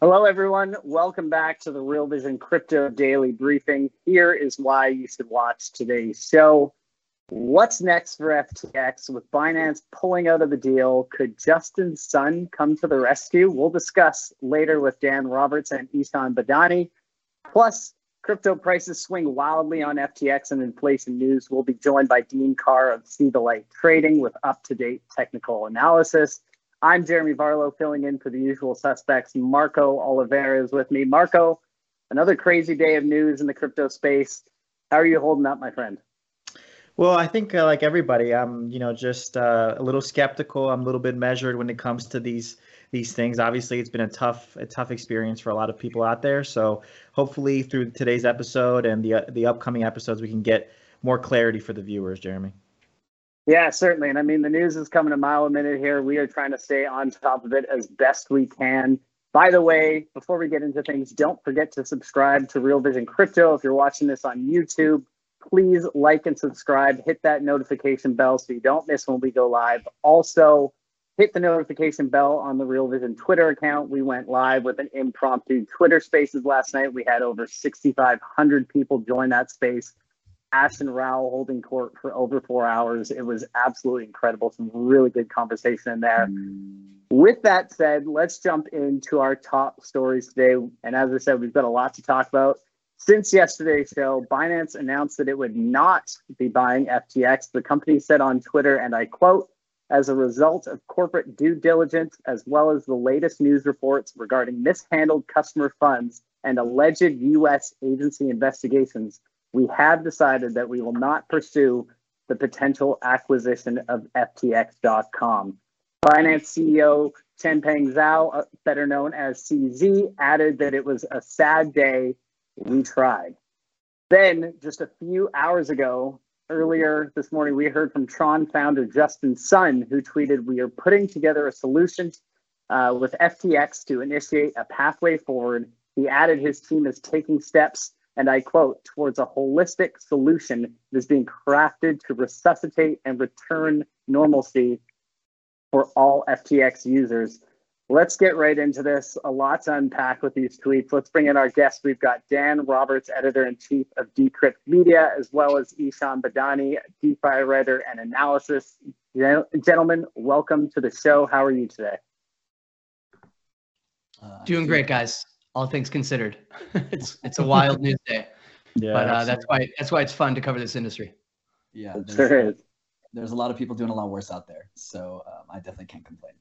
Hello, everyone. Welcome back to the Real Vision Crypto Daily Briefing. Here is why you should watch today's show. What's next for FTX with Binance pulling out of the deal? Could Justin Sun come to the rescue? We'll discuss later with Dan Roberts and Ishan Badani. Plus, crypto prices swing wildly on FTX and inflation news. We'll be joined by Dean Carr of See the Light Trading with up to date technical analysis. I'm Jeremy Varlow filling in for the usual suspects. Marco Oliveira is with me. Marco, another crazy day of news in the crypto space. How are you holding up, my friend? Well, I think uh, like everybody, I'm you know just uh, a little skeptical. I'm a little bit measured when it comes to these these things. Obviously, it's been a tough a tough experience for a lot of people out there. So hopefully, through today's episode and the the upcoming episodes, we can get more clarity for the viewers. Jeremy. Yeah, certainly. And I mean, the news is coming a mile a minute here. We are trying to stay on top of it as best we can. By the way, before we get into things, don't forget to subscribe to Real Vision Crypto. If you're watching this on YouTube, please like and subscribe. Hit that notification bell so you don't miss when we go live. Also, hit the notification bell on the Real Vision Twitter account. We went live with an impromptu Twitter Spaces last night. We had over 6,500 people join that space. Ashton Rao holding court for over four hours. It was absolutely incredible. Some really good conversation in there. With that said, let's jump into our top stories today. And as I said, we've got a lot to talk about. Since yesterday's show, Binance announced that it would not be buying FTX. The company said on Twitter, and I quote, as a result of corporate due diligence, as well as the latest news reports regarding mishandled customer funds and alleged U.S. agency investigations, we have decided that we will not pursue the potential acquisition of FTX.com. Binance CEO Changpeng Zhao, uh, better known as CZ, added that it was a sad day. We tried. Then, just a few hours ago, earlier this morning, we heard from Tron founder Justin Sun, who tweeted, We are putting together a solution uh, with FTX to initiate a pathway forward. He added his team is taking steps and I quote, towards a holistic solution that is being crafted to resuscitate and return normalcy for all FTX users. Let's get right into this. A lot to unpack with these tweets. Let's bring in our guests. We've got Dan Roberts, editor in chief of Decrypt Media, as well as Ishan Badani, DeFi writer and analysis. Gentlemen, welcome to the show. How are you today? Uh, Doing great, guys all things considered. it's it's a wild news day. Yeah, but uh, that's why that's why it's fun to cover this industry. Yeah, there's, sure there's a lot of people doing a lot worse out there, so um, I definitely can't complain.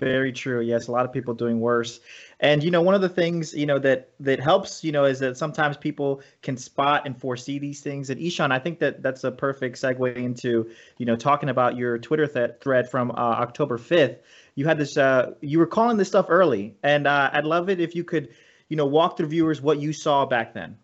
Very true. Yes, a lot of people doing worse. And you know, one of the things you know that that helps you know is that sometimes people can spot and foresee these things. And Ishan, I think that that's a perfect segue into you know talking about your Twitter th- thread from uh, October fifth you had this uh, you were calling this stuff early. And uh, i'd love it if you could you know walk through viewers what you saw back then.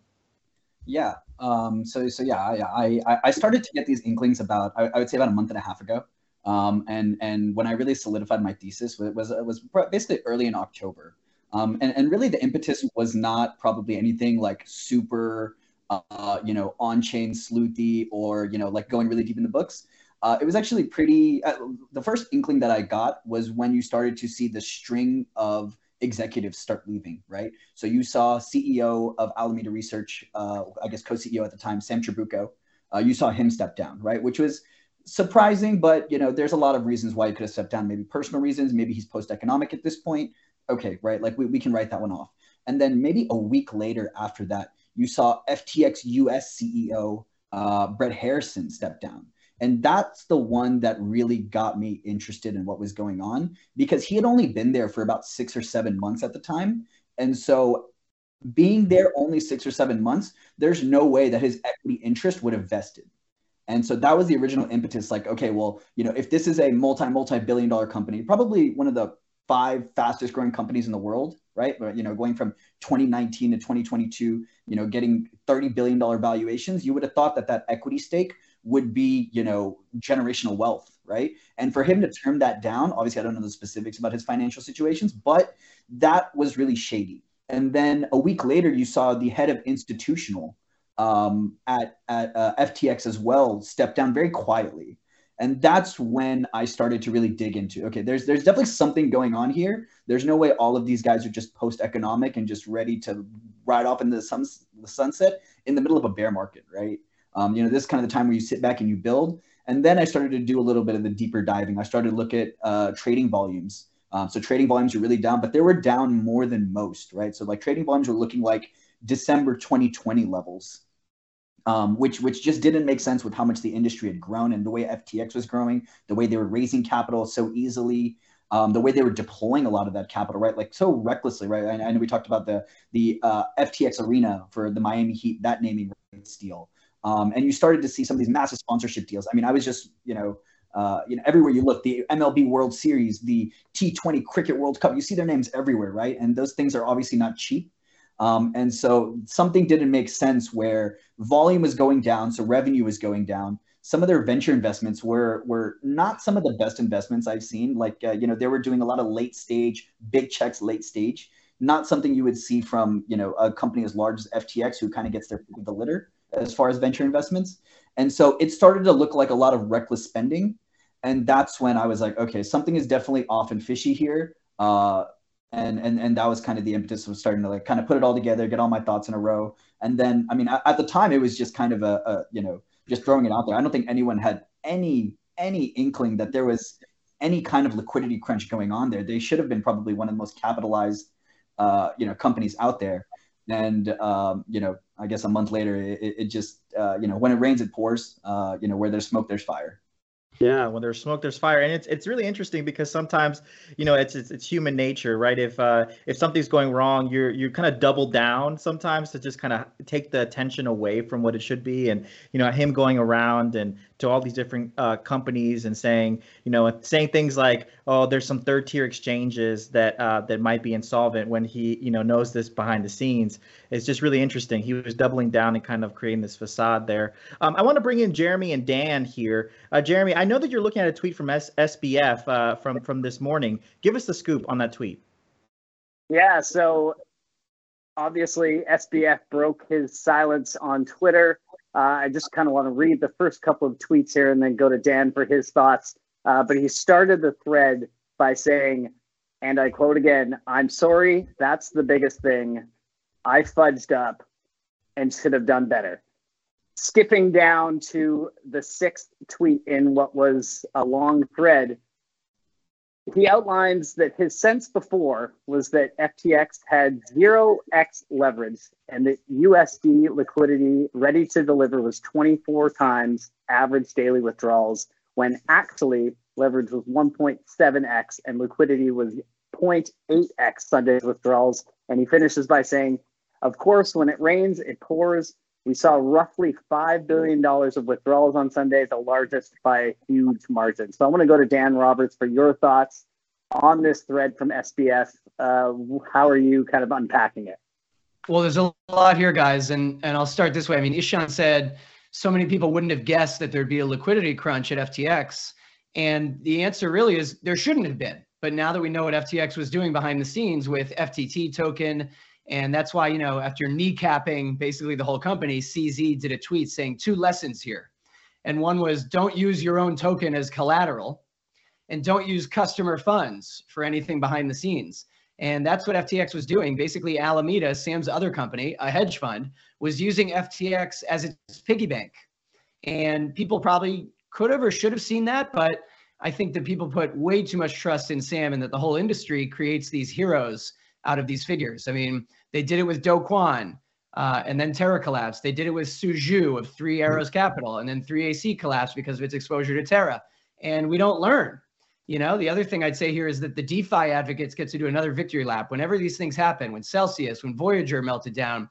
Yeah um, so so yeah I, I i started to get these inklings about I, I would say about a month and a half ago. Um, and and when i really solidified my thesis it was it was basically early in october. Um, and, and really the impetus was not probably anything like super uh, you know on-chain sleuthy or you know like going really deep in the books uh, it was actually pretty. Uh, the first inkling that I got was when you started to see the string of executives start leaving, right? So you saw CEO of Alameda Research, uh, I guess co-CEO at the time, Sam Trabucco. Uh, you saw him step down, right? Which was surprising, but you know, there's a lot of reasons why he could have stepped down. Maybe personal reasons. Maybe he's post-economic at this point. Okay, right? Like we, we can write that one off. And then maybe a week later after that, you saw FTX US CEO uh, Brett Harrison step down. And that's the one that really got me interested in what was going on because he had only been there for about six or seven months at the time. And so, being there only six or seven months, there's no way that his equity interest would have vested. And so that was the original impetus like, okay, well, you know, if this is a multi, multi billion dollar company, probably one of the five fastest growing companies in the world, right? But, you know, going from 2019 to 2022, you know, getting $30 billion valuations, you would have thought that that equity stake would be, you know, generational wealth, right? And for him to turn that down, obviously, I don't know the specifics about his financial situations, but that was really shady. And then a week later, you saw the head of institutional um, at, at uh, FTX as well step down very quietly. and that's when I started to really dig into okay, there's there's definitely something going on here. There's no way all of these guys are just post economic and just ready to ride off into the, sun, the sunset in the middle of a bear market, right? Um, you know, this is kind of the time where you sit back and you build. And then I started to do a little bit of the deeper diving. I started to look at uh, trading volumes. Um, so trading volumes are really down, but they were down more than most, right? So like trading volumes were looking like December 2020 levels um, which which just didn't make sense with how much the industry had grown and the way FTX was growing, the way they were raising capital so easily, um, the way they were deploying a lot of that capital, right? Like so recklessly, right? I, I know we talked about the the uh, FTX Arena for the Miami Heat, that naming rights deal, um, and you started to see some of these massive sponsorship deals. I mean, I was just you know. Uh, you know, everywhere you look, the MLB World Series, the T20 Cricket World Cup, you see their names everywhere, right? And those things are obviously not cheap. Um, and so something didn't make sense where volume was going down, so revenue was going down. Some of their venture investments were were not some of the best investments I've seen. Like uh, you know, they were doing a lot of late stage, big checks, late stage. Not something you would see from you know a company as large as FTX, who kind of gets their the litter as far as venture investments. And so it started to look like a lot of reckless spending. And that's when I was like, okay, something is definitely off and fishy here. Uh, and and and that was kind of the impetus of starting to like kind of put it all together, get all my thoughts in a row, and then I mean at, at the time it was just kind of a, a, you know just throwing it out there. I don't think anyone had any any inkling that there was any kind of liquidity crunch going on there. They should have been probably one of the most capitalized uh, you know companies out there, and um, you know I guess a month later it, it just uh, you know when it rains it pours. Uh, you know where there's smoke there's fire. Yeah, when there's smoke, there's fire, and it's it's really interesting because sometimes you know it's it's, it's human nature, right? If uh, if something's going wrong, you're you kind of double down sometimes to just kind of take the attention away from what it should be, and you know him going around and to all these different uh, companies and saying you know saying things like oh there's some third tier exchanges that uh, that might be insolvent when he you know knows this behind the scenes. It's just really interesting. He was doubling down and kind of creating this facade there. Um, I want to bring in Jeremy and Dan here. Uh, Jeremy, I know that you're looking at a tweet from S- SBF uh, from from this morning. Give us the scoop on that tweet. Yeah, so obviously SBF broke his silence on Twitter. Uh, I just kind of want to read the first couple of tweets here and then go to Dan for his thoughts. Uh, but he started the thread by saying, and I quote again, I'm sorry, that's the biggest thing. I fudged up and should have done better skipping down to the sixth tweet in what was a long thread, he outlines that his sense before was that FTX had zero X leverage and that USD liquidity ready to deliver was 24 times average daily withdrawals, when actually leverage was 1.7X and liquidity was 0.8X Sunday withdrawals. And he finishes by saying, Of course, when it rains, it pours. We saw roughly $5 billion of withdrawals on Sunday, the largest by a huge margin. So I want to go to Dan Roberts for your thoughts on this thread from SBF. Uh, how are you kind of unpacking it? Well, there's a lot here, guys, and, and I'll start this way. I mean, Ishan said so many people wouldn't have guessed that there'd be a liquidity crunch at FTX. And the answer really is there shouldn't have been. But now that we know what FTX was doing behind the scenes with FTT token and that's why, you know, after kneecapping basically the whole company, CZ did a tweet saying two lessons here. And one was don't use your own token as collateral and don't use customer funds for anything behind the scenes. And that's what FTX was doing. Basically, Alameda, Sam's other company, a hedge fund, was using FTX as its piggy bank. And people probably could have or should have seen that, but I think that people put way too much trust in Sam and that the whole industry creates these heroes out of these figures. I mean, they did it with Do Kwon, uh, and then Terra collapsed. They did it with Su Zhu of Three Arrows Capital, and then 3AC collapsed because of its exposure to Terra. And we don't learn. You know, the other thing I'd say here is that the DeFi advocates get to do another victory lap. Whenever these things happen, when Celsius, when Voyager melted down,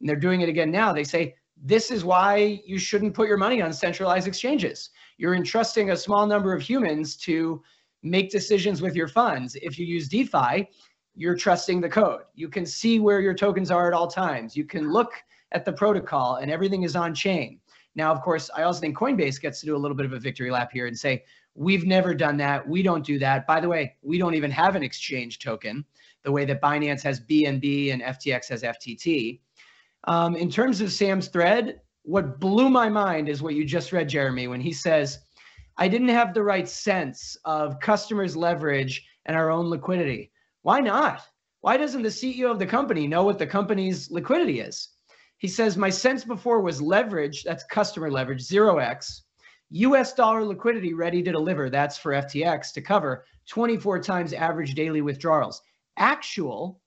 and they're doing it again now, they say, this is why you shouldn't put your money on centralized exchanges. You're entrusting a small number of humans to make decisions with your funds. If you use DeFi, you're trusting the code. You can see where your tokens are at all times. You can look at the protocol and everything is on chain. Now, of course, I also think Coinbase gets to do a little bit of a victory lap here and say, we've never done that. We don't do that. By the way, we don't even have an exchange token the way that Binance has BNB and FTX has FTT. Um, in terms of Sam's thread, what blew my mind is what you just read, Jeremy, when he says, I didn't have the right sense of customers' leverage and our own liquidity. Why not? Why doesn't the CEO of the company know what the company's liquidity is? He says, My sense before was leverage, that's customer leverage, 0x, US dollar liquidity ready to deliver, that's for FTX to cover 24 times average daily withdrawals. Actual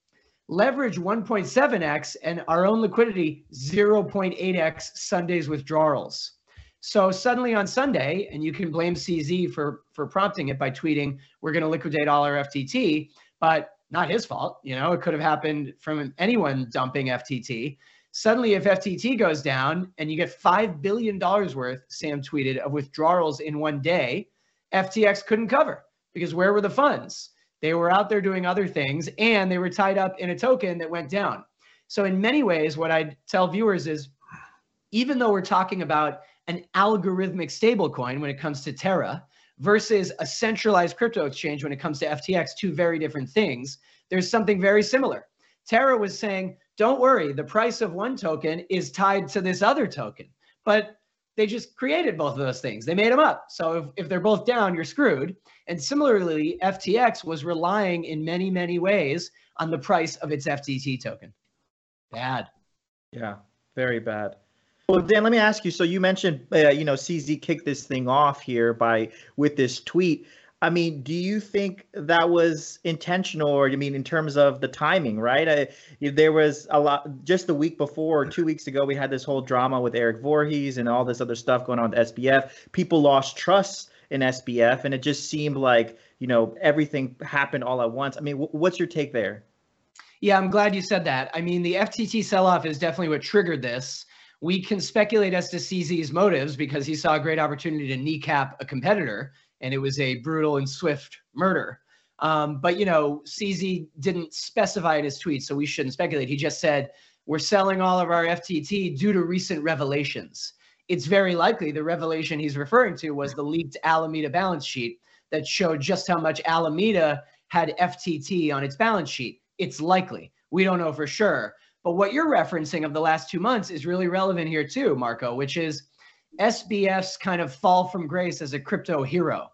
leverage 1.7x and our own liquidity 0.8x Sunday's withdrawals. So suddenly on Sunday, and you can blame CZ for for prompting it by tweeting, "We're going to liquidate all our FTT," but not his fault. You know, it could have happened from anyone dumping FTT. Suddenly, if FTT goes down and you get five billion dollars worth, Sam tweeted, of withdrawals in one day, FTX couldn't cover because where were the funds? They were out there doing other things, and they were tied up in a token that went down. So in many ways, what I tell viewers is, even though we're talking about an algorithmic stablecoin when it comes to Terra versus a centralized crypto exchange when it comes to FTX, two very different things. There's something very similar. Terra was saying, don't worry, the price of one token is tied to this other token. But they just created both of those things. They made them up. So if, if they're both down, you're screwed. And similarly, FTX was relying in many, many ways on the price of its FTT token. Bad. Yeah, very bad. Well, Dan, let me ask you. So you mentioned, uh, you know, CZ kicked this thing off here by with this tweet. I mean, do you think that was intentional, or I mean, in terms of the timing, right? I, there was a lot just the week before, two weeks ago, we had this whole drama with Eric Voorhees and all this other stuff going on with SBF. People lost trust in SBF, and it just seemed like you know everything happened all at once. I mean, w- what's your take there? Yeah, I'm glad you said that. I mean, the FTT sell-off is definitely what triggered this. We can speculate as to CZ's motives because he saw a great opportunity to kneecap a competitor, and it was a brutal and swift murder. Um, but you know, CZ didn't specify in his tweet, so we shouldn't speculate. He just said, "We're selling all of our FTT due to recent revelations." It's very likely the revelation he's referring to was the leaked Alameda balance sheet that showed just how much Alameda had FTT on its balance sheet. It's likely. We don't know for sure. But what you're referencing of the last two months is really relevant here too, Marco, which is SBF's kind of fall from grace as a crypto hero.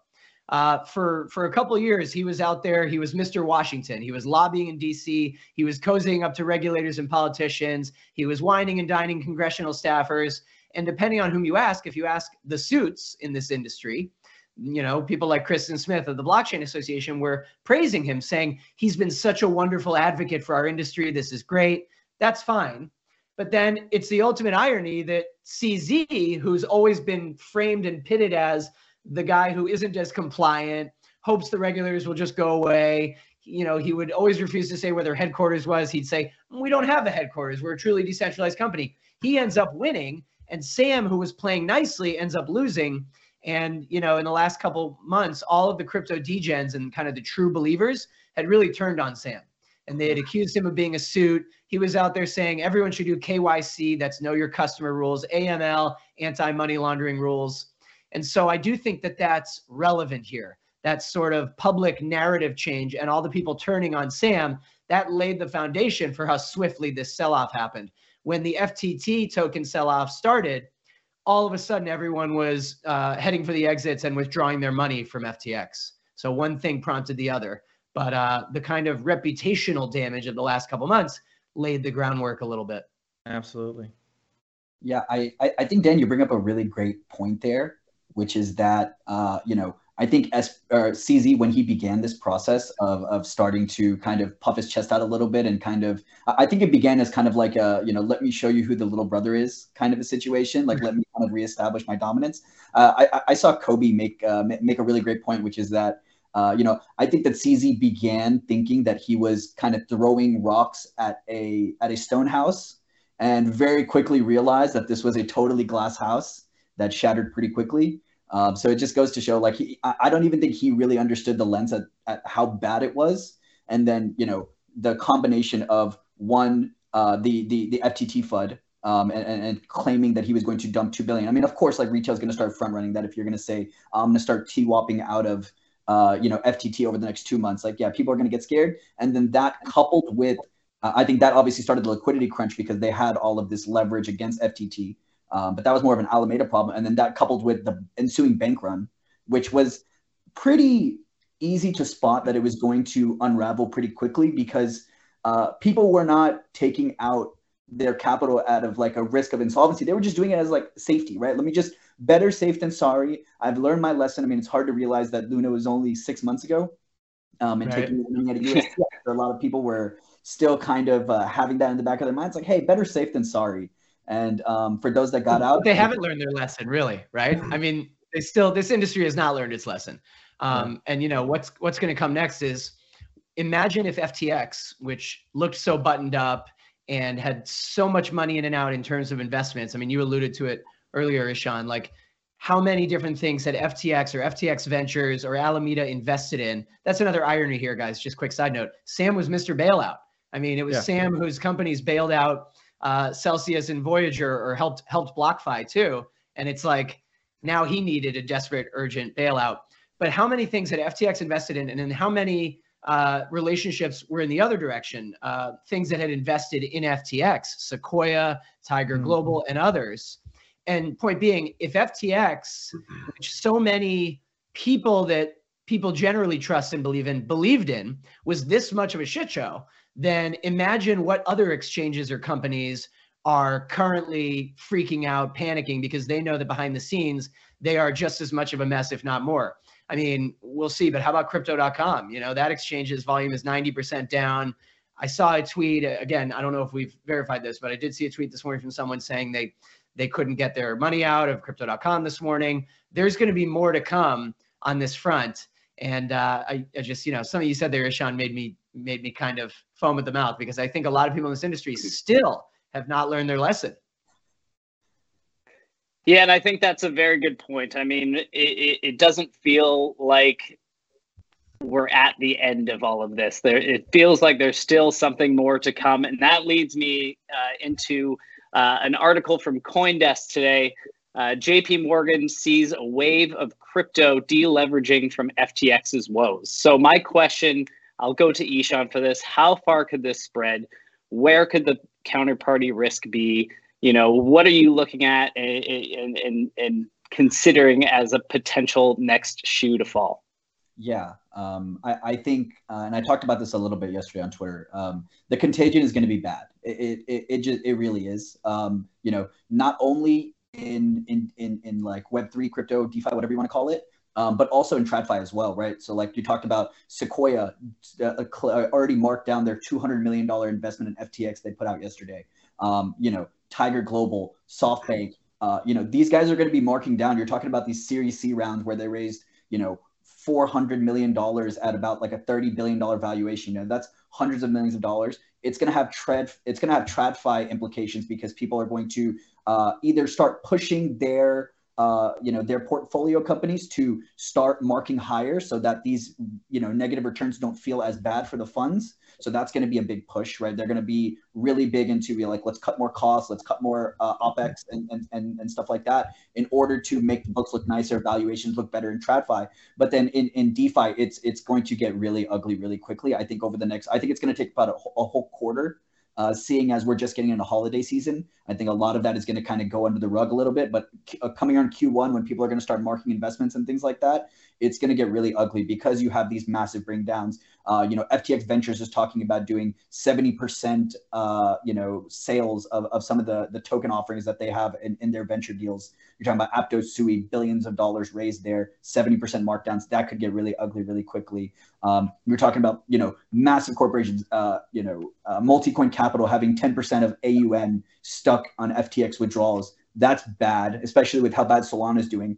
Uh, for for a couple years, he was out there. He was Mr. Washington. He was lobbying in D.C. He was cozying up to regulators and politicians. He was wining and dining congressional staffers. And depending on whom you ask, if you ask the suits in this industry, you know, people like Kristin Smith of the Blockchain Association were praising him, saying he's been such a wonderful advocate for our industry. This is great that's fine. But then it's the ultimate irony that CZ, who's always been framed and pitted as the guy who isn't as compliant, hopes the regulators will just go away. You know, he would always refuse to say where their headquarters was. He'd say, We don't have a headquarters. We're a truly decentralized company. He ends up winning. And Sam, who was playing nicely, ends up losing. And, you know, in the last couple months, all of the crypto degens and kind of the true believers had really turned on Sam and they had accused him of being a suit. He was out there saying everyone should do KYC, that's know your customer rules, AML, anti money laundering rules. And so I do think that that's relevant here. That sort of public narrative change and all the people turning on Sam, that laid the foundation for how swiftly this sell off happened. When the FTT token sell off started, all of a sudden everyone was uh, heading for the exits and withdrawing their money from FTX. So one thing prompted the other but uh, the kind of reputational damage of the last couple months laid the groundwork a little bit. Absolutely. Yeah, I, I think Dan, you bring up a really great point there, which is that uh, you know I think S or CZ when he began this process of of starting to kind of puff his chest out a little bit and kind of I think it began as kind of like a you know let me show you who the little brother is kind of a situation like let me kind of reestablish my dominance. Uh, I I saw Cobie make uh, make a really great point, which is that uh, you know, I think that CZ began thinking that he was kind of throwing rocks at a at a stone house, and very quickly realized that this was a totally glass house that shattered pretty quickly. Um, so it just goes to show, like, he, I don't even think he really understood the lens at, at how bad it was, and then you know the combination of one uh, the the the FTT FUD um, and, and, claiming that he was going to dump two billion. I mean, of course, like retail is going to start front running that if you're going to say I'm going to start TWAPing out of uh, you know, FTT over the next two months. Like, yeah, people are going to get scared. And then that coupled with, uh, I think that obviously started the liquidity crunch because they had all of this leverage against FTT. Um, but that was more of an Alameda problem. And then that coupled with the ensuing bank run, which was pretty easy to spot that it was going to unravel pretty quickly because uh, people were not taking out their capital out of like a risk of insolvency. They were just doing it as like safety, right? Let me just better safe than sorry. I've learned my lesson. I mean, it's hard to realize that Luna was only six months ago, um, and right. taking money out of USDX. a lot of people were still kind of uh, having that in the back of their minds, like, hey, better safe than sorry. And um, for those that got out, they haven't learned their lesson, really, right? I mean, they still this industry has not learned its lesson. Um, and you know what's what's going to come next is imagine if FTX, which looked so buttoned up and had so much money in and out in terms of investments. I mean, you alluded to it earlier, Ishan, like how many different things that FTX or FTX Ventures or Alameda invested in. That's another irony here, guys. Just quick side note. Sam was Mr. Bailout. I mean, it was yeah. Sam whose companies bailed out uh, Celsius and Voyager or helped helped BlockFi too. And it's like now he needed a desperate, urgent bailout. But how many things had FTX invested in, and then how many uh, relationships were in the other direction? Uh, things that had invested in FTX, Sequoia, Tiger mm-hmm. Global, and others. And point being, if FTX, which so many people that people generally trust and believe in believed in, was this much of a shit show, then imagine what other exchanges or companies are currently freaking out, panicking because they know that behind the scenes they are just as much of a mess, if not more. I mean, we'll see. But how about crypto.com? You know, that exchange's volume is 90% down. I saw a tweet again. I don't know if we've verified this, but I did see a tweet this morning from someone saying they they couldn't get their money out of crypto.com this morning. There's going to be more to come on this front. And uh, I, I, just, you know, something you said there, Ishan, made me made me kind of foam at the mouth because I think a lot of people in this industry still have not learned their lesson. Yeah, and I think that's a very good point. I mean, it, it, it doesn't feel like we're at the end of all of this. There, it feels like there's still something more to come, and that leads me uh, into uh, an article from CoinDesk today. Uh, JP Morgan sees a wave of crypto deleveraging from FTX's woes. So, my question I'll go to Ishan for this. How far could this spread? Where could the counterparty risk be? you know what are you looking at and and, and considering as a potential next shoe to fall yeah um, I, I, think uh, and i talked about this a little bit yesterday on twitter um, the contagion is going to be bad it, it, it, just it really is um, you know not only in in in, in like web3 crypto defi whatever you want to call it um, but also in TradFi as well, right? So, like you talked about, Sequoia uh, uh already marked down their $200 million investment in FTX they put out yesterday. Um, you know, Tiger Global, SoftBank. Uh, you know, these guys are going to be marking down. You're talking about these Series C rounds where they raised, you know, four hundred million dollars at about like a thirty billion dollar valuation. You know, that's hundreds of millions of dollars. It's going to have tread. It's going to have TradFi implications because people are going to uh, either start pushing their uh, you know their portfolio companies to start marking higher so that these you know negative returns don't feel as bad for the funds so that's going to be a big push, right? They're going to be really big into be like, let's cut more costs, let's cut more uh, opex and, and, and, and stuff like that in order to make the books look nicer, valuations look better in TradFi. But then in, in DeFi, it's it's going to get really ugly really quickly. I think over the next, I think it's going to take about a, a whole quarter uh, seeing as we're just getting into holiday season. I think a lot of that is going to kind of go under the rug a little bit. But uh, coming on Q1, when people are going to start marking investments and things like that, it's going to get really ugly because you have these massive bring downs. Uh, you know, FTX Ventures is talking about doing 70%, uh, you know, sales of, of some of the, the token offerings that they have in, in their venture deals. You're talking about Aptos Sui, billions of dollars raised there, 70% markdowns. That could get really ugly really quickly. Um, we're talking about, you know, massive corporations, uh, you know, uh, Multicoin Capital having 10% of AUM stuck on FTX withdrawals. That's bad, especially with how bad Solana is doing.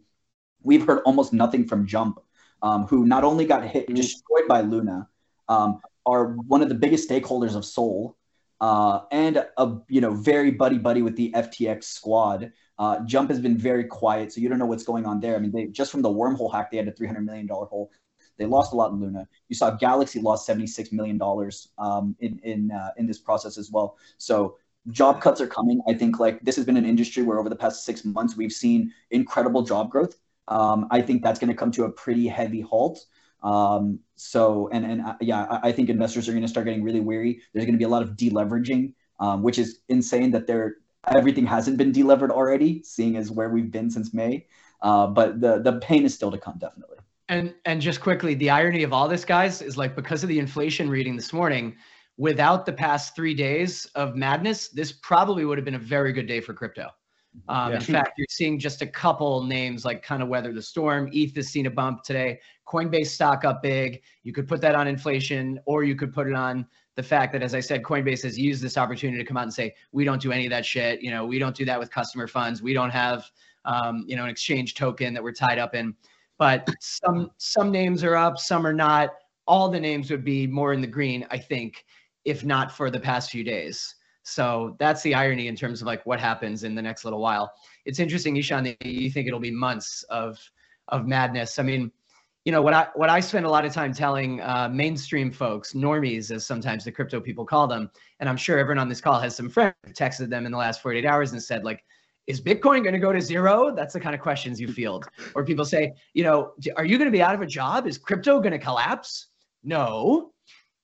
We've heard almost nothing from Jump, um, who not only got hit mm-hmm. destroyed by Luna, um, are one of the biggest stakeholders of Sol, uh, and a you know very buddy buddy with the FTX squad. Uh, Jump has been very quiet, so you don't know what's going on there. I mean, they just from the wormhole hack, they had a three hundred million dollar hole. They lost a lot in Luna. You saw Galaxy lost seventy six million dollars um, in in uh, in this process as well. So job cuts are coming. I think like this has been an industry where over the past six months we've seen incredible job growth. Um, I think that's going to come to a pretty heavy halt. Um, so, and and uh, yeah, I, I, think investors are going to start getting really weary. There's going to be a lot of deleveraging, um, which is insane that there everything hasn't been delevered already, seeing as where we've been since May. Uh, but the the pain is still to come, definitely. And and just quickly, the irony of all this, guys, is like because of the inflation reading this morning, without the past three days of madness, this probably would have been a very good day for crypto. Um, yeah. In fact, you're seeing just a couple names like kind of weather the storm. ETH has seen a bump today. Coinbase stock up big. You could put that on inflation, or you could put it on the fact that, as I said, Coinbase has used this opportunity to come out and say, we don't do any of that shit. You know, we don't do that with customer funds. We don't have, um, you know, an exchange token that we're tied up in. But some some names are up, some are not. All the names would be more in the green, I think, if not for the past few days. So that's the irony in terms of like what happens in the next little while. It's interesting, Ishan, that you think it'll be months of of madness. I mean, you know what I what I spend a lot of time telling uh, mainstream folks, normies, as sometimes the crypto people call them, and I'm sure everyone on this call has some friends who texted them in the last 48 hours and said like, is Bitcoin going to go to zero? That's the kind of questions you field. Or people say, you know, are you going to be out of a job? Is crypto going to collapse? No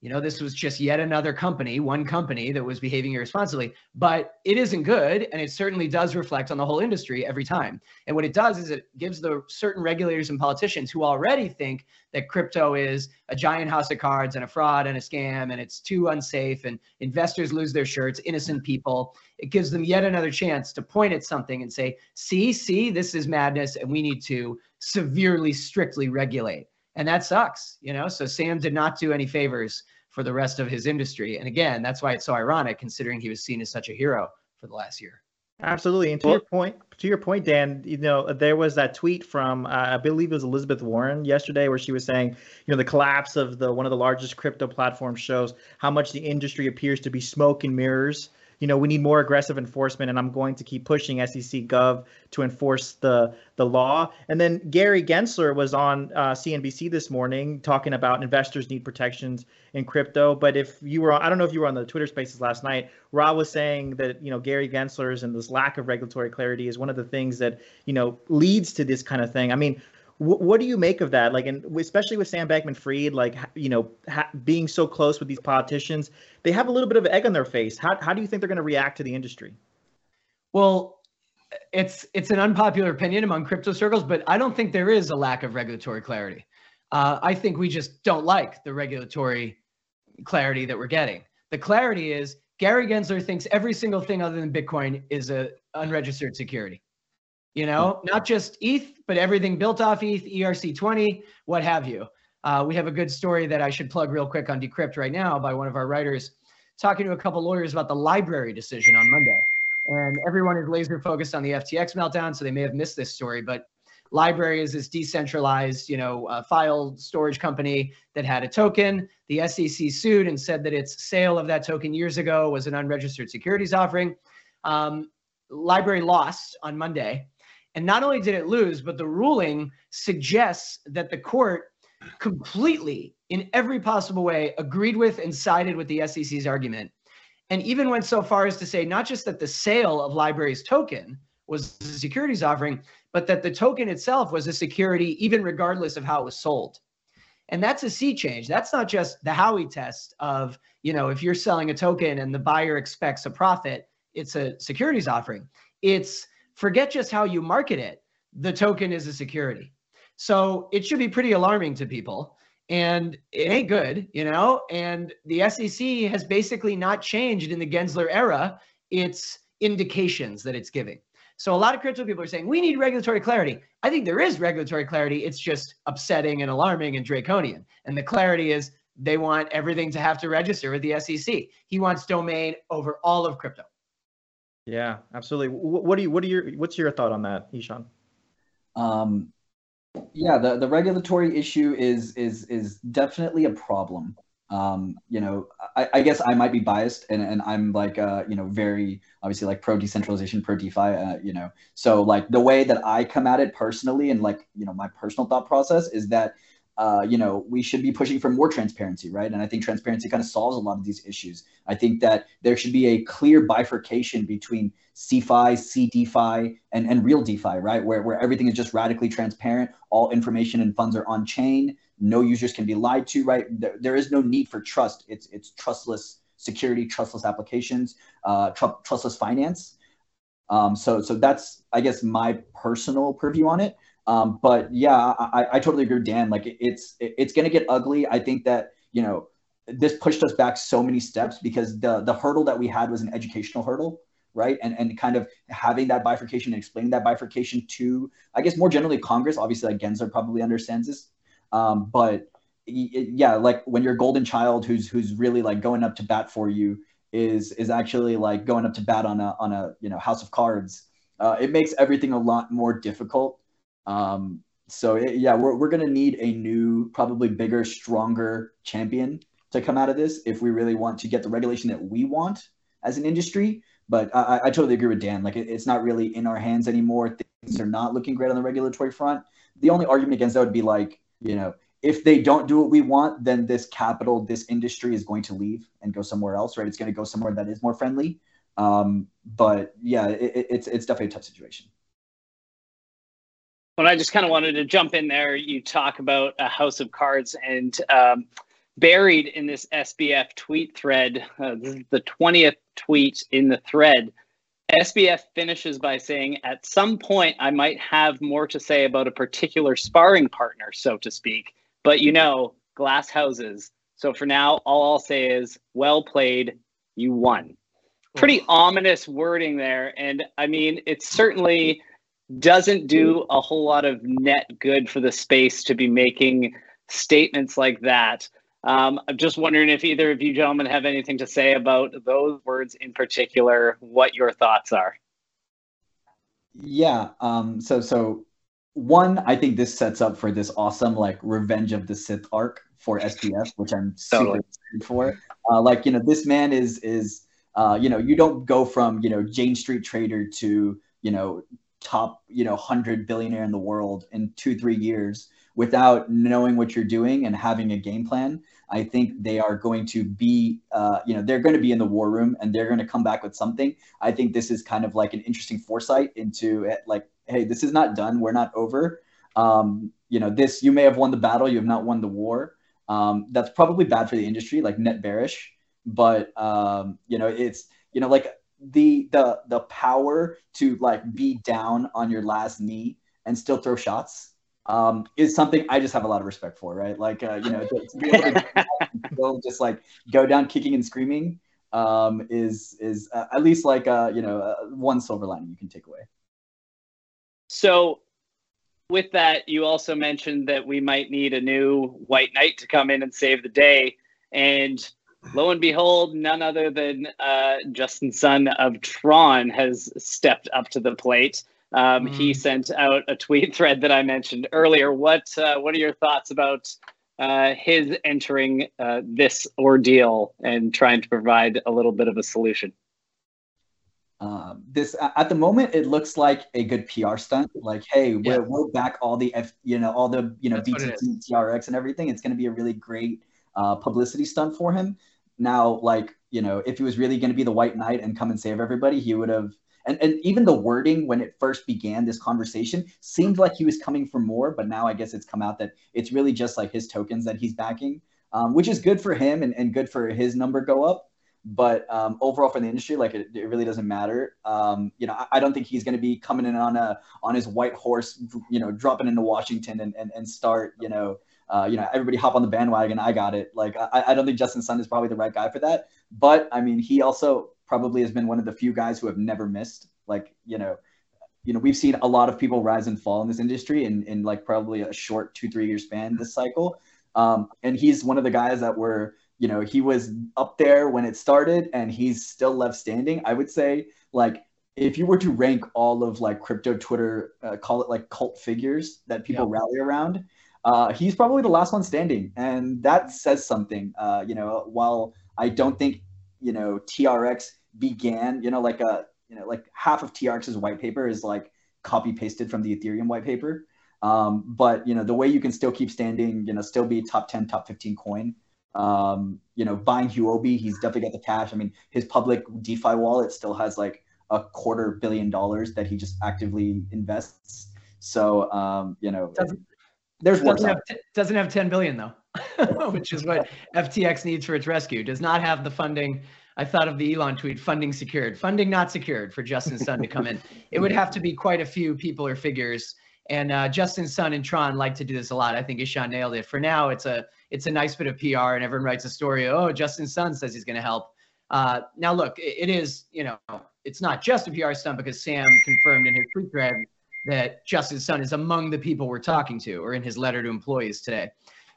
you know, this was just yet another company, one company that was behaving irresponsibly, but it isn't good. And it certainly does reflect on the whole industry every time. And what it does is it gives the certain regulators and politicians who already think that crypto is a giant house of cards and a fraud and a scam and it's too unsafe and investors lose their shirts, innocent people. It gives them yet another chance to point at something and say, see, see, this is madness and we need to severely, strictly regulate. And that sucks, you know? So Sam did not do any favors for the rest of his industry. And again, that's why it's so ironic considering he was seen as such a hero for the last year. Absolutely. And to well, your point, to your point, Dan, you know, there was that tweet from, uh, I believe it was Elizabeth Warren yesterday where she was saying, you know, the collapse of the, one of the largest crypto platforms shows how much the industry appears to be smoke and mirrors you know, we need more aggressive enforcement, and I'm going to keep pushing SEC Gov to enforce the the law. And then Gary Gensler was on uh, CNBC this morning talking about investors need protections in crypto. But if you were, on, I don't know if you were on the Twitter Spaces last night, Rob was saying that you know Gary Gensler's and this lack of regulatory clarity is one of the things that you know leads to this kind of thing. I mean, what do you make of that? Like, and especially with Sam Bankman-Fried, like you know, ha- being so close with these politicians, they have a little bit of egg on their face. How how do you think they're going to react to the industry? Well, it's it's an unpopular opinion among crypto circles, but I don't think there is a lack of regulatory clarity. Uh, I think we just don't like the regulatory clarity that we're getting. The clarity is Gary Gensler thinks every single thing other than Bitcoin is a unregistered security you know, not just ETH, but everything built off ETH, ERC20, what have you. Uh, we have a good story that I should plug real quick on Decrypt right now by one of our writers talking to a couple lawyers about the LBRY decision on Monday. And everyone is laser focused on the FTX meltdown, so they may have missed this story. But LBRY is this decentralized, you know, uh, file storage company that had a token. The SEC sued and said that its sale of that token years ago was an unregistered securities offering. Um, LBRY lost on Monday, and not only did it lose, but the ruling suggests that the court completely, in every possible way, agreed with and sided with the SEC's argument. And even went so far as to say not just that the sale of LBRY's token was a securities offering, but that the token itself was a security, even regardless of how it was sold. And that's a sea change. That's not just the Howey test of, you know, if you're selling a token and the buyer expects a profit, it's a securities offering. It's forget just how you market it. The token is a security. So it should be pretty alarming to people. And it ain't good, you know? And the SEC has basically not changed in the Gensler era its indications that it's giving. So a lot of crypto people are saying we need regulatory clarity. I think there is regulatory clarity. It's just upsetting and alarming and draconian. And the clarity is they want everything to have to register with the SEC. He wants domain over all of crypto. Yeah, absolutely. What do you? What are your? What's your thought on that, Ishan? Um, yeah, the the regulatory issue is is is definitely a problem. Um, you know, I, I guess I might be biased, and and I'm like, uh, you know, very obviously like pro decentralization, pro DeFi. Uh, you know, so like the way that I come at it personally, and like you know, my personal thought process is that uh, you know, we should be pushing for more transparency, right? And I think transparency kind of solves a lot of these issues. I think that there should be a clear bifurcation between CeFi, CeDeFi, and, and real DeFi, right? Where, where everything is just radically transparent. All information and funds are on chain. No users can be lied to, right? There, there is no need for trust. It's, it's trustless security, trustless applications, uh, tr- trustless finance. Um, so so that's I guess my personal purview on it. Um, but yeah, I, I totally agree with Dan. Like it's it's gonna get ugly. I think that you know this pushed us back so many steps because the the hurdle that we had was an educational hurdle right and and kind of having that bifurcation and explaining that bifurcation to i guess more generally congress obviously like gensler probably understands this um, but yeah like when your golden child who's who's really like going up to bat for you is is actually like going up to bat on a on a you know house of cards uh, it makes everything a lot more difficult um, so it, yeah we're, we're gonna need a new probably bigger stronger champion to come out of this if we really want to get the regulation that we want as an industry. But I, I totally agree with Dan. Like it, it's not really in our hands anymore. Things are not looking great on the regulatory front. The only argument against that would be like, you know, if they don't do what we want, then this capital, this industry is going to leave and go somewhere else, right? It's going to go somewhere that is more friendly. Um, but yeah, it, it's it's definitely a tough situation. Well, I just kind of wanted to jump in there. You talk about a house of cards, and um, buried in this SBF tweet thread. Uh, this is the 20th tweet in the thread. SBF finishes by saying, At some point, I might have more to say about a particular sparring partner, so to speak. But you know, glass houses. So for now, all I'll say is, Well played. You won. Pretty ominous wording there. And I mean, it's certainly doesn't do a whole lot of net good for the space to be making statements like that. Um, I'm just wondering if either of you gentlemen have anything to say about those words in particular, what your thoughts are. Yeah. Um, so, so one, I think this sets up for this awesome like Revenge of the Sith arc for SBF, which I'm super totally. excited for. Uh, like, you know, this man is is uh, you know, you don't go from you know Jane Street trader to you know top you know hundred billionaire in the world in two three years without knowing what you're doing and having a game plan. I think they are going to be, uh, you know, they're going to be in the war room and they're going to come back with something. I think this is kind of like an interesting foresight into it, like, hey, this is not done. We're not over. Um, you know, this, you may have won the battle, you have not won the war. Um, that's probably bad for the industry, like net bearish. But, um, you know, it's, you know, like the, the, the power to like be down on your last knee and still throw shots um, is something I just have a lot of respect for, right? Like, uh, you know, to, to be able to just like go down kicking and screaming um, is is uh, at least like uh, you know uh, one silver lining you can take away. So, with that, you also mentioned that we might need a new White Knight to come in and save the day, and lo and behold, none other than uh, Justin Sun of Tron has stepped up to the plate. Um, mm. He sent out a tweet thread that I mentioned earlier. What uh, What are your thoughts about uh, his entering uh, this ordeal and trying to provide a little bit of a solution? Um, this at the moment it looks like a good PR stunt. Like, hey, we're, we're back all the F, you know, all the you know BTT, TRX, and everything. It's going to be a really great uh, publicity stunt for him. Now, like you know, if he was really going to be the White Knight and come and save everybody, he would have and, and even the wording when it first began this conversation seemed like he was coming for more but now i guess it's come out that it's really just like his tokens that he's backing um, which is good for him and, and good for his number go up but um, overall for the industry like it, it really doesn't matter. Um, you know I, I, don't think he's going to be coming in on a on his white horse you know dropping into washington and, and, and start you know uh, you know, everybody hop on the bandwagon. I got it. Like, I, I don't think Justin Sun is probably the right guy for that. But I mean, he also probably has been one of the few guys who have never missed. Like, you know, you know, we've seen a lot of people rise and fall in this industry in, in like probably a short two, three year span this cycle. Um, and he's one of the guys that were, you know, he was up there when it started and he's still left standing. I would say, like, if you were to rank all of like crypto Twitter, uh, call it like cult figures that people rally around, uh, he's probably the last one standing. And that says something. Uh, you know, while I don't think you know TRX began, you know, like a you know like half of TRX's white paper is like copy pasted from the Ethereum white paper. Um, but you know the way you can still keep standing, you know, still be top ten, top fifteen coin. Um, you know, buying Huobi, he's definitely got the cash. I mean, his public DeFi wallet still has like a quarter billion dollars that he just actively invests. So, um, you know, there's doesn't have, t- doesn't have 10 billion though. which is what FTX needs for its rescue. Does not have the funding I thought of the Elon tweet, funding secured, funding not secured for Justin Sun to come in. It would have to be quite a few people or figures. And uh, Justin Sun and Tron like to do this a lot. I think Ishan nailed it. For now, it's a it's a nice bit of PR, and everyone writes a story. Oh, Justin Sun says he's going to help. Uh, now, look, it, it is you know it's not just a PR stunt because Sam confirmed in his tweet thread that Justin Sun is among the people we're talking to, or in his letter to employees today.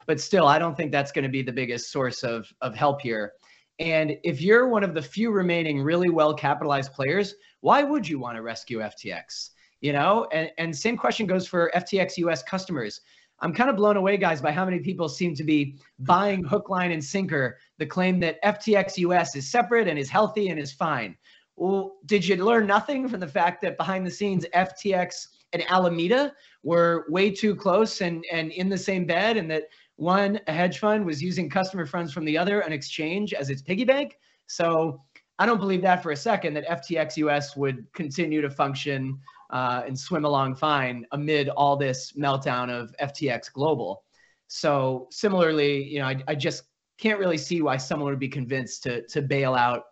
But still, I don't think that's going to be the biggest source of of help here. And if you're one of the few remaining really well capitalized players, why would you want to rescue FTX? You know, and, and same question goes for FTX US customers. I'm kind of blown away, guys, by how many people seem to be buying hook, line, and sinker the claim that FTX US is separate and is healthy and is fine. Well, did you learn nothing from the fact that behind the scenes, FTX and Alameda were way too close and, and in the same bed, and that one, a hedge fund was using customer funds from the other, an exchange as its piggy bank. So I don't believe that for a second that FTX US would continue to function uh, and swim along fine amid all this meltdown of FTX Global. So similarly, you know, I, I just can't really see why someone would be convinced to to bail out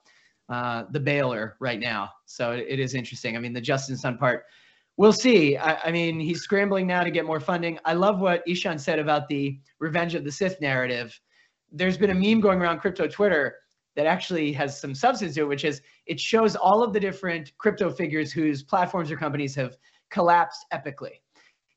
uh, the bailer right now. So it, it is interesting. I mean, the Justin Sun part we'll see. I, I, mean, he's scrambling now to get more funding. I love what Ishan said about the Revenge of the Sith narrative. There's been a meme going around crypto Twitter that actually has some substance to it, which is it shows all of the different crypto figures whose platforms or companies have collapsed epically.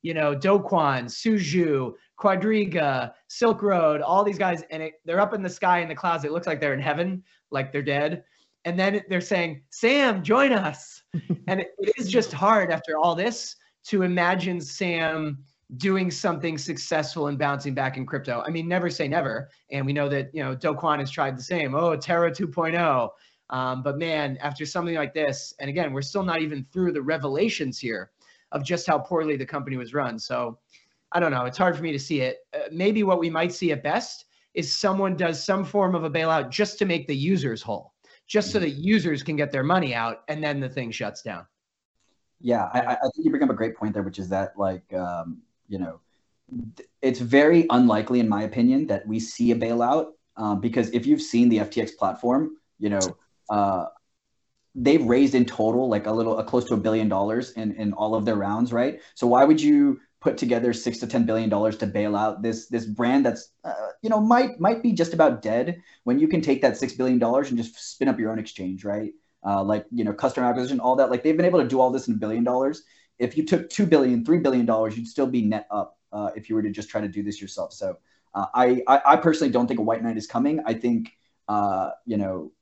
You know, Do Kwon, Su Zhu, Quadriga, Silk Road, all these guys, and it, they're up in the sky in the clouds. It looks like they're in heaven, like they're dead and then they're saying, Sam, join us. and it, it is just hard after all this to imagine Sam doing something successful and bouncing back in crypto. I mean, never say never. And we know that, you know, Do Kwon has tried the same. Oh, Terra 2.0. Um, but man, after something like this, and again, we're still not even through the revelations here of just how poorly the company was run. So I don't know. It's hard for me to see it. Uh, maybe what we might see at best is someone does some form of a bailout just to make the users whole just so mm-hmm. that users can get their money out and then the thing shuts down. Yeah, I, I think you bring up a great point there, which is that like um, you know, it's very unlikely, in my opinion, that we see a bailout um, because if you've seen the FTX platform, you know, uh, they've raised in total like a little, a close to a billion dollars in in all of their rounds, right? So why would you put together six to ten billion dollars to bail out this this brand that's uh, you know might might be just about dead when you can take that six billion dollars and just spin up your own exchange right? Uh, like you know customer acquisition all that like they've been able to do all this in a billion dollars. If you took two billion three billion dollars you'd still be net up uh, if you were to just try to do this yourself. So uh, I, I, I personally don't think a white knight is coming. I think uh, you know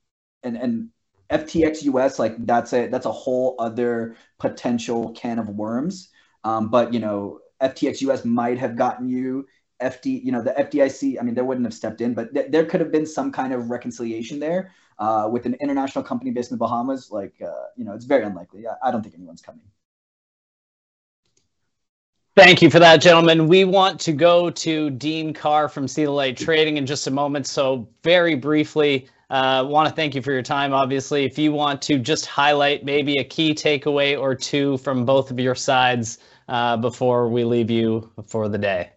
and and ftx us like that's a that's a whole other potential can of worms. Um, but you know FTX US might have gotten you. FD, you know, the FDIC, I mean, they wouldn't have stepped in, but th- there could have been some kind of reconciliation there uh, with an international company based in the Bahamas. Like, uh, you know, it's very unlikely. I, I don't think anyone's coming. Thank you for that, gentlemen. We want to go to Dean Carr from CLA Trading in just a moment. So, very briefly, uh, want to thank you for your time. Obviously, if you want to just highlight maybe a key takeaway or two from both of your sides uh, before we leave you for the day?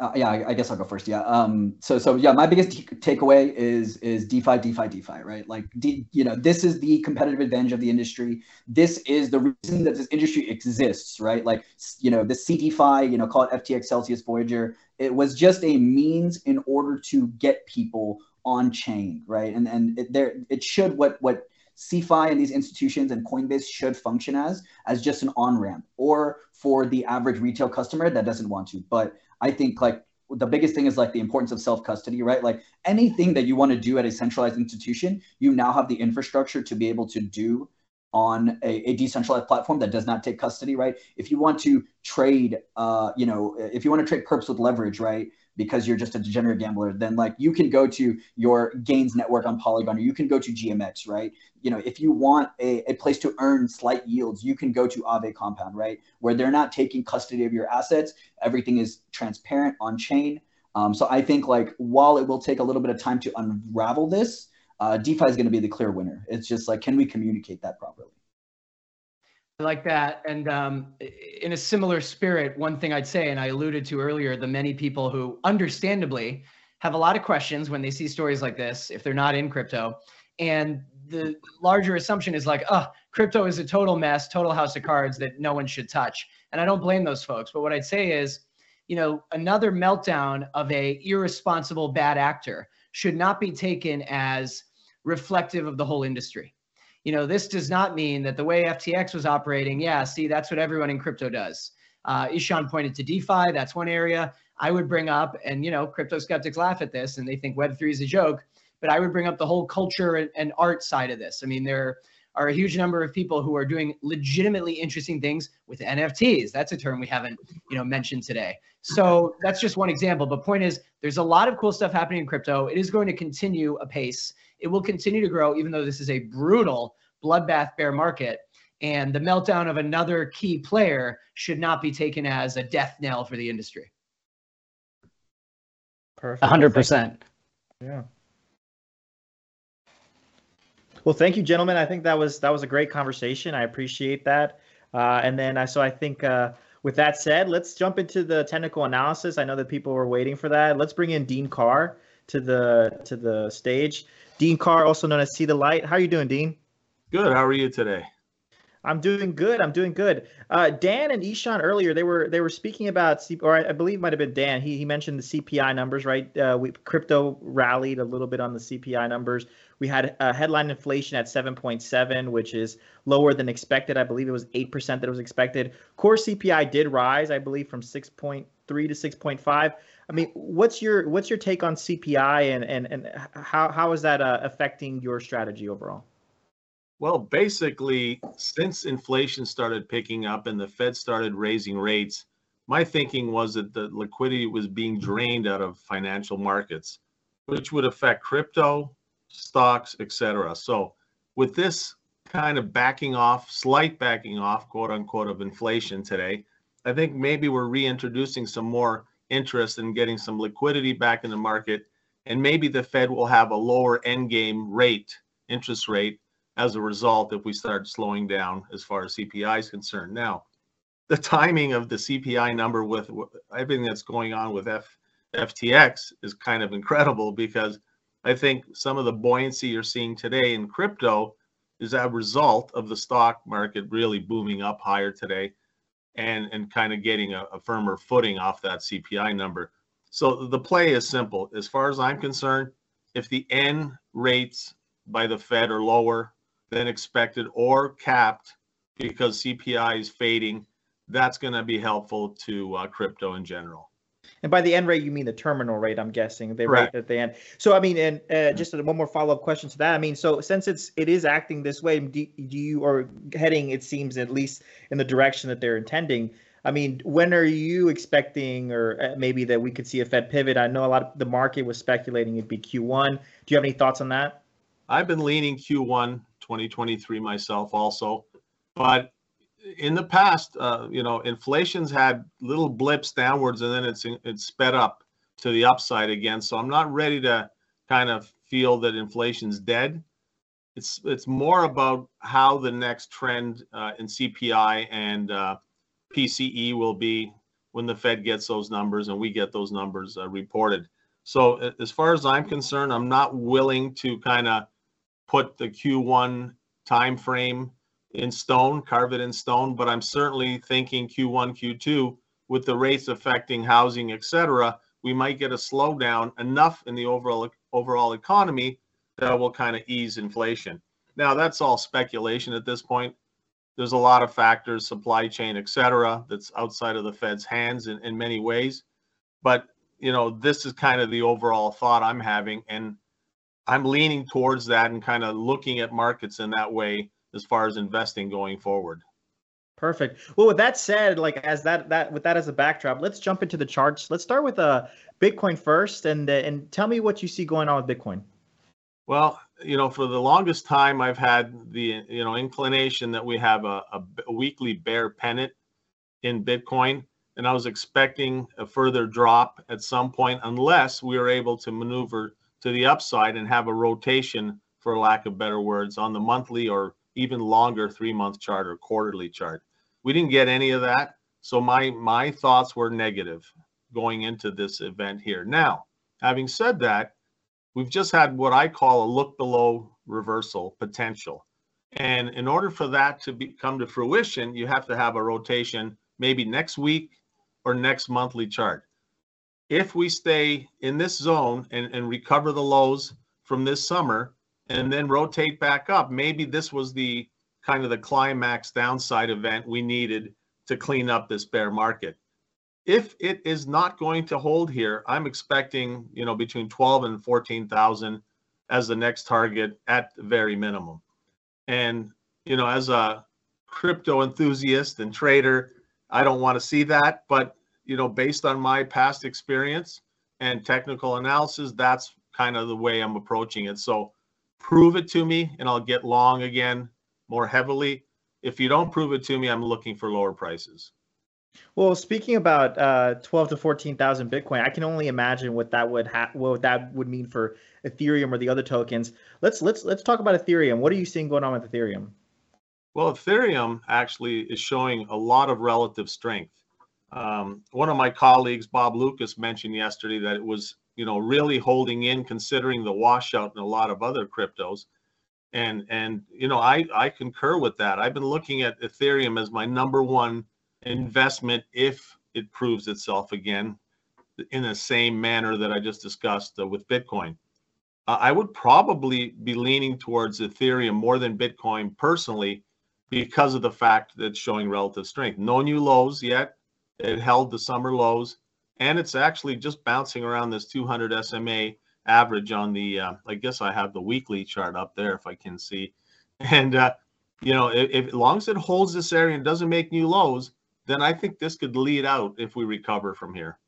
Uh, yeah, I, guess I'll go first. Yeah. Um, so, so yeah, my biggest takeaway is is DeFi, DeFi, DeFi, right? Like, D, you know, this is the competitive advantage of the industry. This is the reason that this industry exists, right? Like, you know, the CeDeFi, you know, call it FTX, Celsius, Voyager. It was just a means in order to get people on chain, right? And and it, there, it should what what CeFi and these institutions and Coinbase should function as as just an on ramp or for the average retail customer that doesn't want to. But I think like the biggest thing is like the importance of self custody, right? Like anything that you want to do at a centralized institution, you now have the infrastructure to be able to do on a, a, decentralized platform that does not take custody, right? If you want to trade, uh, you know, if you want to trade perps with leverage, right? Because you're just a degenerate gambler, then like you can go to your gains network on Polygon or you can go to GMX, right? You know, if you want a, a place to earn slight yields, you can go to Aave Compound, right? Where they're not taking custody of your assets. Everything is transparent on chain. Um, so I think like while it will take a little bit of time to unravel this, uh, DeFi is going to be the clear winner. It's just like, can we communicate that properly? Like that. And um, in a similar spirit, one thing I'd say, and I alluded to earlier, the many people who understandably have a lot of questions when they see stories like this if they're not in crypto. And the larger assumption is like, oh, crypto is a total mess, total house of cards that no one should touch. And I don't blame those folks. But what I'd say is, you know, another meltdown of a irresponsible bad actor should not be taken as reflective of the whole industry. You know, this does not mean that the way FTX was operating, yeah, see, that's what everyone in crypto does. Uh, Ishan pointed to DeFi, that's one area I would bring up, and you know, crypto skeptics laugh at this and they think Web3 is a joke, but I would bring up the whole culture and, and art side of this. I mean, there are a huge number of people who are doing legitimately interesting things with NFTs. That's a term we haven't, you know, mentioned today. So that's just one example. But point is, there's a lot of cool stuff happening in crypto. It is going to continue apace. It will continue to grow, even though this is a brutal bloodbath bear market. And the meltdown of another key player should not be taken as a death knell for the industry. Perfect. 100%. Yeah. Well, thank you, gentlemen. I think that was that was a great conversation. I appreciate that. Uh, and then I so I think uh, with that said, let's jump into the technical analysis. I know that people were waiting for that. Let's bring in Dean Carr to the to the stage. Dean Carr, also known as See the Light. How are you doing, Dean? Good. How are you today? I'm doing good. I'm doing good. Uh, Dan and Ishan earlier they were they were speaking about C- or I, I believe it might have been Dan. He he mentioned the CPI numbers, right? Uh, we crypto rallied a little bit on the CPI numbers. We had a headline inflation at 7.7, which is lower than expected. I believe it was 8% that was expected. Core CPI did rise, I believe, from 6.3 to 6.5. I mean, what's your what's your take on CPI and and and how how is that uh, affecting your strategy overall? Well, basically, since inflation started picking up and the Fed started raising rates, my thinking was that the liquidity was being drained out of financial markets, which would affect crypto, stocks, etc. So, with this kind of backing off, slight backing off, quote unquote, of inflation today, I think maybe we're reintroducing some more interest in getting some liquidity back in the market, and maybe the Fed will have a lower end game rate, interest rate, as a result if we start slowing down as far as CPI is concerned. Now, the timing of the CPI number with everything that's going on with F, FTX is kind of incredible because I think some of the buoyancy you're seeing today in crypto is a result of the stock market really booming up higher today and, and kind of getting a, a firmer footing off that CPI number. So the play is simple. As far as I'm concerned, if the N rates by the Fed are lower than expected or capped because CPI is fading, that's going to be helpful to uh, crypto in general. And by the end rate, you mean the terminal rate, I'm guessing, the rate at the end. So, I mean, and uh, just one more follow up question to that. I mean, so since it's it is acting this way, do, do you or heading? It seems at least in the direction that they're intending. I mean, when are you expecting, or uh, maybe that we could see a Fed pivot? I know a lot of the market was speculating it'd be Q1. Do you have any thoughts on that? I've been leaning Q1 2023 myself also, but in the past, uh, you know, inflation's had little blips downwards and then it's it's sped up to the upside again. So I'm not ready to kind of feel that inflation's dead. It's it's more about how the next trend uh, in CPI and uh, PCE will be when the Fed gets those numbers and we get those numbers uh, reported. So as far as I'm concerned, I'm not willing to kind of put the Q1 time frame in stone, carve it in stone, but I'm certainly thinking Q1, Q2 with the rates affecting housing, et cetera, we might get a slowdown enough in the overall overall economy that will kind of ease inflation. Now that's all speculation at this point. There's a lot of factors, supply chain, et cetera, that's outside of the Fed's hands in, in many ways. But you know, this is kind of the overall thought I'm having, and I'm leaning towards that and kind of looking at markets in that way as far as investing going forward. Perfect. Well, with that said, like as that that with that as a backdrop, let's jump into the charts. Let's start with uh Bitcoin first, and uh, and tell me what you see going on with Bitcoin. Well, you know, for the longest time, I've had the you know inclination that we have a, a, a weekly bear pennant in Bitcoin, and I was expecting a further drop at some point, unless we were able to maneuver to the upside and have a rotation, for lack of better words, on the monthly or even longer three month chart or quarterly chart. We didn't get any of that. So my my thoughts were negative going into this event here. Now, Having said that, we've just had what I call a look below reversal potential. And in order for that to be, come to fruition, you have to have a rotation maybe next week or next monthly chart. If we stay in this zone and, and recover the lows from this summer and then rotate back up, maybe this was the kind of the climax downside event we needed to clean up this bear market. If it is not going to hold here, I'm expecting, you know, between 12 and 14,000 as the next target at the very minimum. And, you know, as a crypto enthusiast and trader, I don't want to see that, but you know, based on my past experience and technical analysis, that's kind of the way I'm approaching it. So prove it to me and I'll get long again more heavily. If you don't prove it to me, I'm looking for lower prices. Well, speaking about uh, 12 to 14,000 Bitcoin, I can only imagine what that would ha- what that would mean for Ethereum or the other tokens. Let's let's let's talk about Ethereum. What are you seeing going on with Ethereum? Well, Ethereum actually is showing a lot of relative strength. Um, one of my colleagues, Bob Lucas, mentioned yesterday that it was, you know, really holding in considering the washout in a lot of other cryptos. And and you know, I I concur with that. I've been looking at Ethereum as my number one investment if it proves itself again in the same manner that I just discussed uh, with Bitcoin. Uh, I would probably be leaning towards Ethereum more than Bitcoin personally because of the fact that it's showing relative strength. No new lows yet. It held the summer lows, and it's actually just bouncing around this 200 SMA average on the. Uh, I guess I have the weekly chart up there if I can see, and uh, you know, if, if, as long as it holds this area and doesn't make new lows, then I think this could lead out if we recover from here.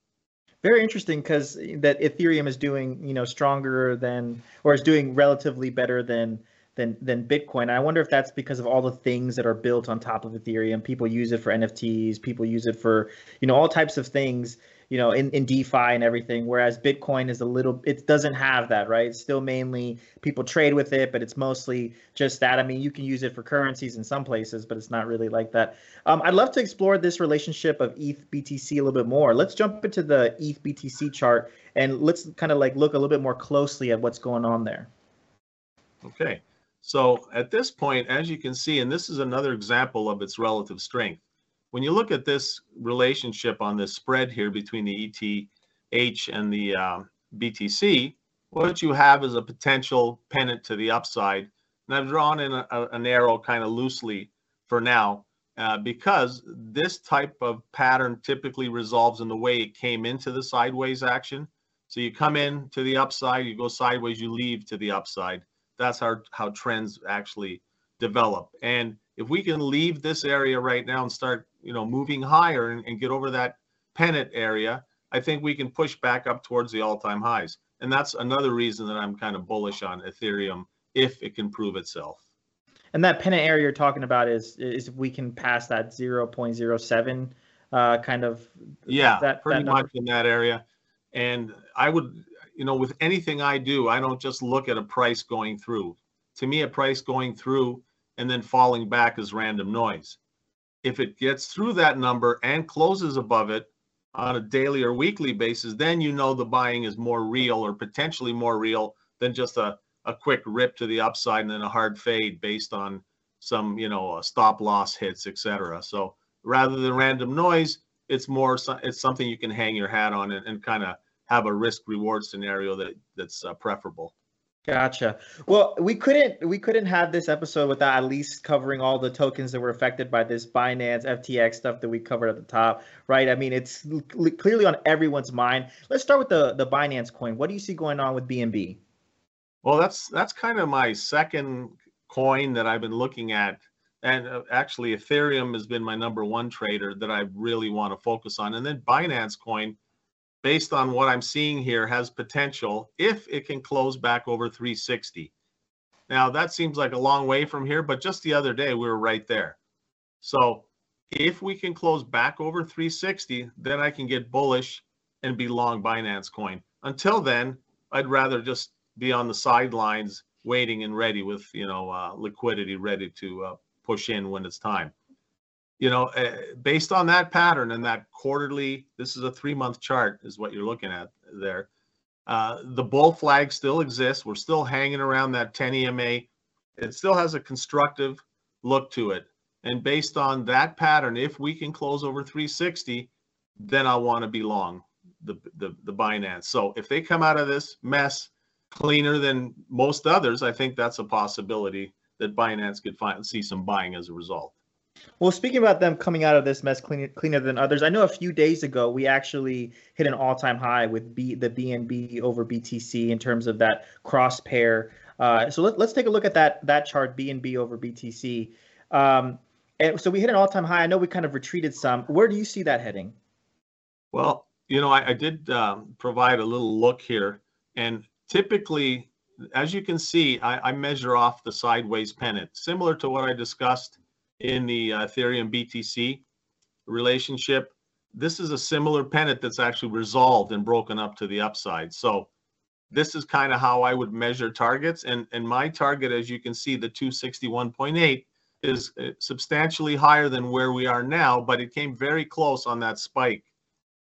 Very interesting because that Ethereum is doing, you know, stronger than or is doing relatively better than than than Bitcoin. I wonder if that's because of all the things that are built on top of Ethereum. People use it for NFTs. People use it for you know all types of things. You know, in, in DeFi and everything. Whereas Bitcoin is a little, it doesn't have that, right? It's still mainly people trade with it, but it's mostly just that. I mean, you can use it for currencies in some places, but it's not really like that. Um, I'd love to explore this relationship of ETH BTC a little bit more. Let's jump into the ETH BTC chart and let's kind of like look a little bit more closely at what's going on there. Okay. So at this point, as you can see, and this is another example of its relative strength, when you look at this relationship on this spread here between the ETH and the uh, BTC, what you have is a potential pennant to the upside. And I've drawn in a, a, an arrow kind of loosely for now uh, because this type of pattern typically resolves in the way it came into the sideways action. So you come in to the upside, you go sideways, you leave to the upside that's how how trends actually develop. And if we can leave this area right now and start, you know, moving higher and, and get over that pennant area, I think we can push back up towards the all-time highs. And that's another reason that I'm kind of bullish on Ethereum if it can prove itself. And that pennant area you're talking about is is if we can pass that 0.07 uh, kind of yeah, that, pretty that much in that area. And I would you know, with anything I do, I don't just look at a price going through. To me, a price going through and then falling back is random noise. If it gets through that number and closes above it on a daily or weekly basis, then you know the buying is more real or potentially more real than just a, a quick rip to the upside and then a hard fade based on some, you know, a stop loss hits, etc. So rather than random noise, it's more, it's something you can hang your hat on and, and kind of have a risk reward scenario that that's uh, preferable. Gotcha. Well, we couldn't we couldn't have this episode without at least covering all the tokens that were affected by this Binance FTX stuff that we covered at the top, right? I mean, it's clearly on everyone's mind. Let's start with the the Binance coin. What do you see going on with BNB? Well, that's that's kind of my second coin that I've been looking at, and uh, actually Ethereum has been my number one trader that I really want to focus on, and then Binance coin based on what I'm seeing here, has potential if it can close back over 360. Now, that seems like a long way from here, but just the other day we were right there. So if we can close back over 360, then I can get bullish and be long Binance coin. Until then, I'd rather just be on the sidelines waiting and ready with, you know, uh, liquidity ready to uh, push in when it's time you know, uh, based on that pattern and that quarterly, this is a three month chart, is what you're looking at there. Uh, the bull flag still exists. We're still hanging around that 10 EMA. It still has a constructive look to it. And based on that pattern, if we can close over 360, then I want to be long the, the, the Binance. So if they come out of this mess cleaner than most others, I think that's a possibility that Binance could find see some buying as a result. Well, speaking about them coming out of this mess cleaner, cleaner than others, I know a few days ago we actually hit an all-time high with B, the BNB over BTC in terms of that cross pair. Uh, so let, us take a look at that that chart BNB over BTC. Um, and so we hit an all-time high. I know we kind of retreated some. Where do you see that heading? Well, you know, I, I did um, provide a little look here, and typically, as you can see, I, I measure off the sideways pennant, similar to what I discussed in the uh, Ethereum BTC relationship. This is a similar pennant that's actually resolved and broken up to the upside. So this is kind of how I would measure targets. And, and my target, as you can see, the 261.8 is uh, substantially higher than where we are now, but it came very close on that spike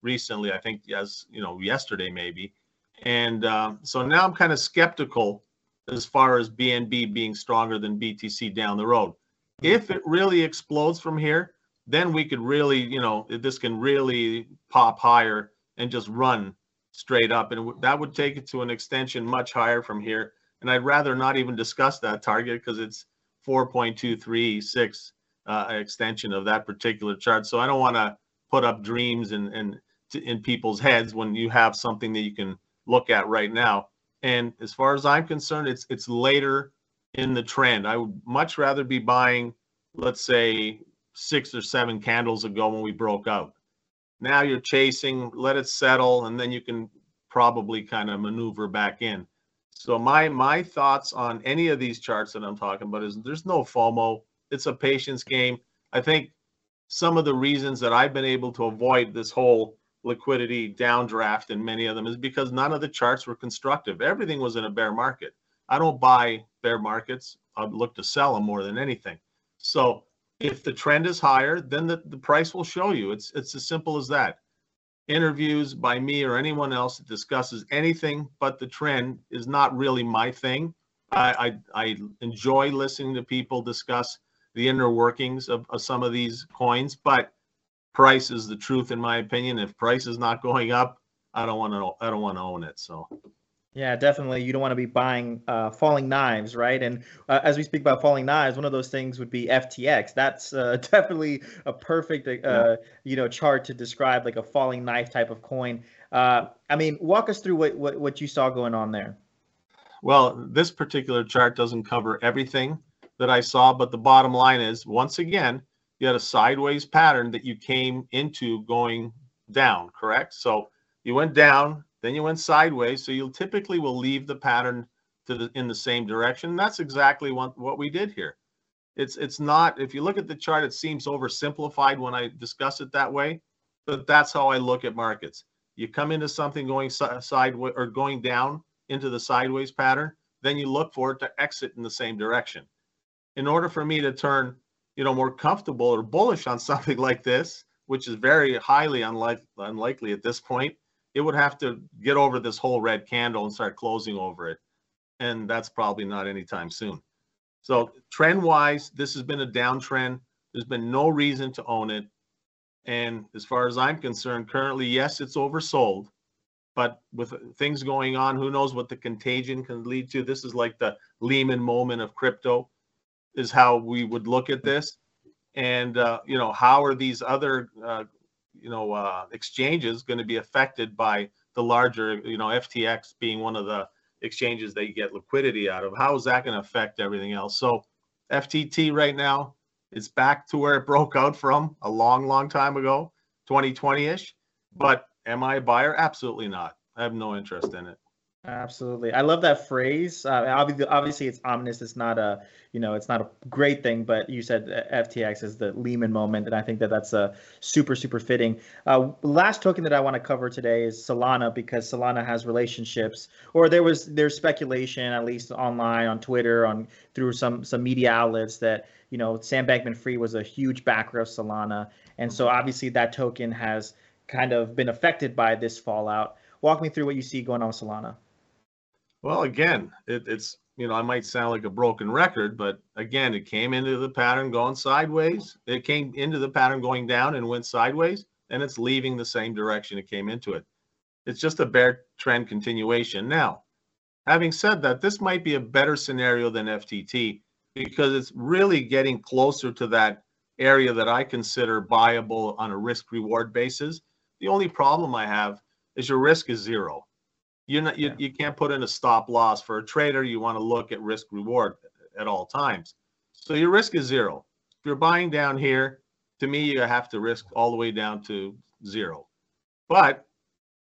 recently. I think, as you know, yesterday maybe. And um, so now I'm kind of skeptical as far as BNB being stronger than BTC down the road. If it really explodes from here, then we could really, you know, this can really pop higher and just run straight up. And that would take it to an extension much higher from here. And I'd rather not even discuss that target because it's 4.236 uh, extension of that particular chart. So I don't want to put up dreams and, and in people's heads when you have something that you can look at right now. And as far as I'm concerned, it's it's later in the trend. I would much rather be buying, let's say, six or seven candles ago when we broke out. Now you're chasing, let it settle, and then you can probably kind of maneuver back in. So my my thoughts on any of these charts that I'm talking about is there's no FOMO. It's a patience game. I think some of the reasons that I've been able to avoid this whole liquidity downdraft in many of them is because none of the charts were constructive. Everything was in a bear market. I don't buy bear markets. I look to sell them more than anything. So if the trend is higher, then the, the price will show you. It's it's as simple as that. Interviews by me or anyone else that discusses anything but the trend is not really my thing. I I, I enjoy listening to people discuss the inner workings of, of some of these coins, but price is the truth in my opinion. If price is not going up, I don't want to I don't want to own it. So yeah, definitely. You don't want to be buying uh, falling knives, right? And uh, as we speak about falling knives, one of those things would be FTX. That's uh, definitely a perfect, uh, yeah. you know, chart to describe like a falling knife type of coin. Uh, I mean, walk us through what, what what you saw going on there. Well, this particular chart doesn't cover everything that I saw, but the bottom line is, once again, you had a sideways pattern that you came into going down, correct? So you went down, then you went sideways. So you typically will leave the pattern to the, in the same direction. And that's exactly what, what we did here. It's it's not, if you look at the chart, it seems oversimplified when I discuss it that way, but that's how I look at markets. You come into something going sideways or going down into the sideways pattern, then you look for it to exit in the same direction. In order for me to turn, you know, more comfortable or bullish on something like this, which is very highly unlike, unlikely at this point, it would have to get over this whole red candle and start closing over it. And that's probably not anytime soon. So trend wise, this has been a downtrend. There's been no reason to own it. And as far as I'm concerned, currently, yes, it's oversold. But with things going on, who knows what the contagion can lead to? This is like the Lehman moment of crypto, is how we would look at this. And, uh, you know, how are these other uh, you know uh, exchanges going to be affected by the larger you know FTX being one of the exchanges that you get liquidity out of. How is that going to affect everything else? So FTT right now is back to where it broke out from a long, long time ago, 2020-ish. But am I a buyer? Absolutely not. I have no interest in it. Absolutely, I love that phrase. Uh, obviously, it's ominous. It's not a, you know, it's not a great thing. But you said FTX is the Lehman moment, and I think that that's a super, super fitting. Uh, last token that I want to cover today is Solana because Solana has relationships, or there was there's speculation, at least online on Twitter, on through some some media outlets that you know Sam Bankman-Fried was a huge backer of Solana, and so obviously that token has kind of been affected by this fallout. walk me through what you see going on with Solana. Well, again, it, it's you know I might sound like a broken record, but again, it came into the pattern going sideways. It came into the pattern going down and went sideways, and it's leaving the same direction it came into it. It's just a bear trend continuation. Now, having said that, this might be a better scenario than FTT because it's really getting closer to that area that I consider buyable on a risk reward basis. The only problem I have is your risk is zero. You're not, you, Yeah. you can't put in a stop loss for a trader. You want to look at risk reward at all times. So your risk is zero. If you're buying down here, to me, you have to risk all the way down to zero. But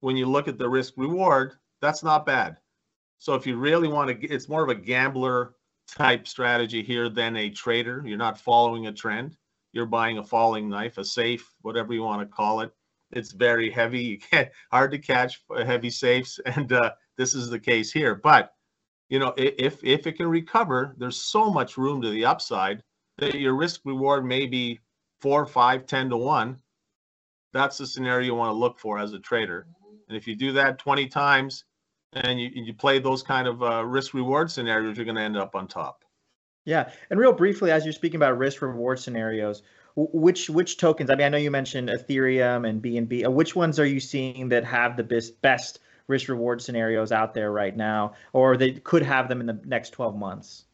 when you look at the risk reward, that's not bad. So if you really want to, it's more of a gambler type strategy here than a trader. You're not following a trend. You're buying a falling knife, a safe, whatever you want to call it. It's very heavy. You can't hard to catch heavy safes, and uh, this is the case here. But you know, if if it can recover, there's so much room to the upside that your risk reward may be four, five, ten to one. That's the scenario you want to look for as a trader. And if you do that 20 times and you, you play those kind of uh, risk reward scenarios, you're going to end up on top. Yeah, and real briefly, as you're speaking about risk reward scenarios, which which tokens? I mean, I know you mentioned Ethereum and BNB. Uh, Which ones are you seeing that have the best best risk reward scenarios out there right now, or they could have them in the next 12 months?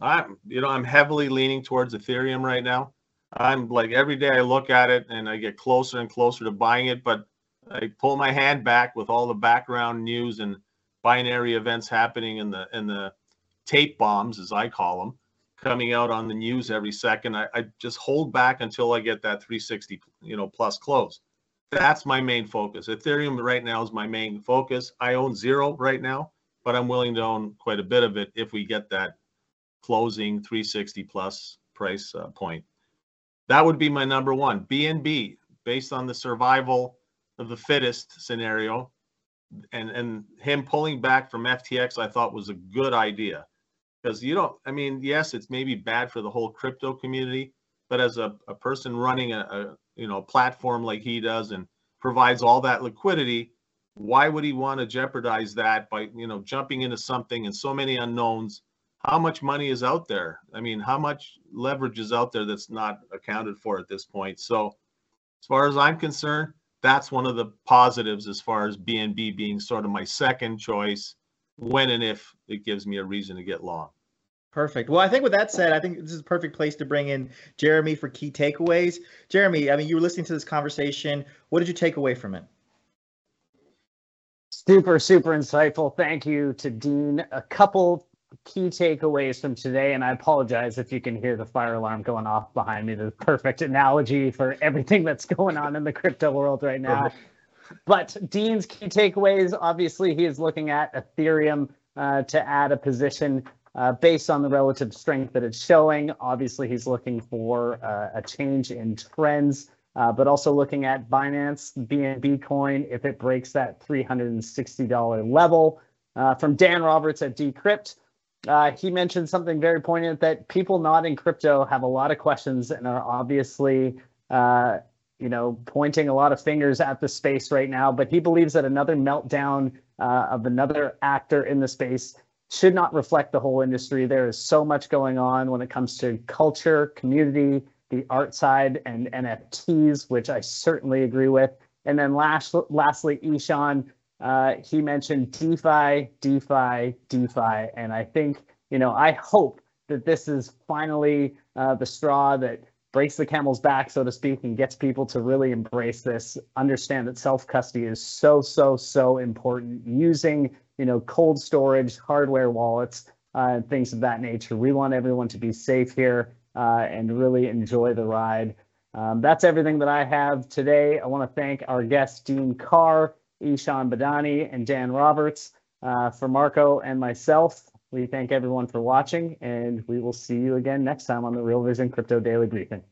I'm, you know, I'm heavily leaning towards Ethereum right now. I'm like every day I look at it and I get closer and closer to buying it, but I pull my hand back with all the background news and binary events happening in the in the tape bombs, as I call them, coming out on the news every second. I, I just hold back until I get that 360, you know, plus close. That's my main focus. Ethereum right now is my main focus. I own zero right now, but I'm willing to own quite a bit of it if we get that closing 360 plus price uh, point. That would be my number one. BNB, based on the survival of the fittest scenario, and and him pulling back from FTX, I thought was a good idea because you don't. I mean, yes, it's maybe bad for the whole crypto community, but as a, a person running a, a you know platform like he does and provides all that liquidity, why would he want to jeopardize that by you know jumping into something and so many unknowns? how much money is out there? I mean, how much leverage is out there that's not accounted for at this point? So, as far as I'm concerned, that's one of the positives as far as BNB being sort of my second choice when and if it gives me a reason to get long. Perfect. Well, I think with that said, I think this is a perfect place to bring in Jeremy for key takeaways. Jeremy, I mean, you were listening to this conversation. What did you take away from it? Super, super insightful. Thank you to Dean. A couple key takeaways from today, and I apologize if you can hear the fire alarm going off behind me. The perfect analogy for everything that's going on in the crypto world right now. But Dean's key takeaways obviously, he is looking at Ethereum uh, to add a position uh, based on the relative strength that it's showing. Obviously, he's looking for uh, a change in trends. Uh, but also looking at Binance, BNB coin, if it breaks that $360 level. Uh, from Dan Roberts at Decrypt, uh, he mentioned something very poignant that people not in crypto have a lot of questions and are obviously, you know, pointing a lot of fingers at the space right now. But he believes that another meltdown uh, of another actor in the space should not reflect the whole industry. There is so much going on when it comes to culture, community, the art side, and NFTs, which I certainly agree with. And then last, lastly, Ishan, uh, he mentioned DeFi, DeFi, DeFi, and I think you know I hope that this is finally uh, the straw that breaks the camel's back, so to speak, and gets people to really embrace this. Understand that self custody is so so so important. Using you know cold storage, hardware wallets, uh, and things of that nature. We want everyone to be safe here uh, and really enjoy the ride. Um, that's everything that I have today. I want to thank our guests, Dean Carr. Ishan Badani and Dan Roberts. Uh, for Marco and myself, we thank everyone for watching, and we will see you again next time on the Real Vision Crypto Daily Briefing.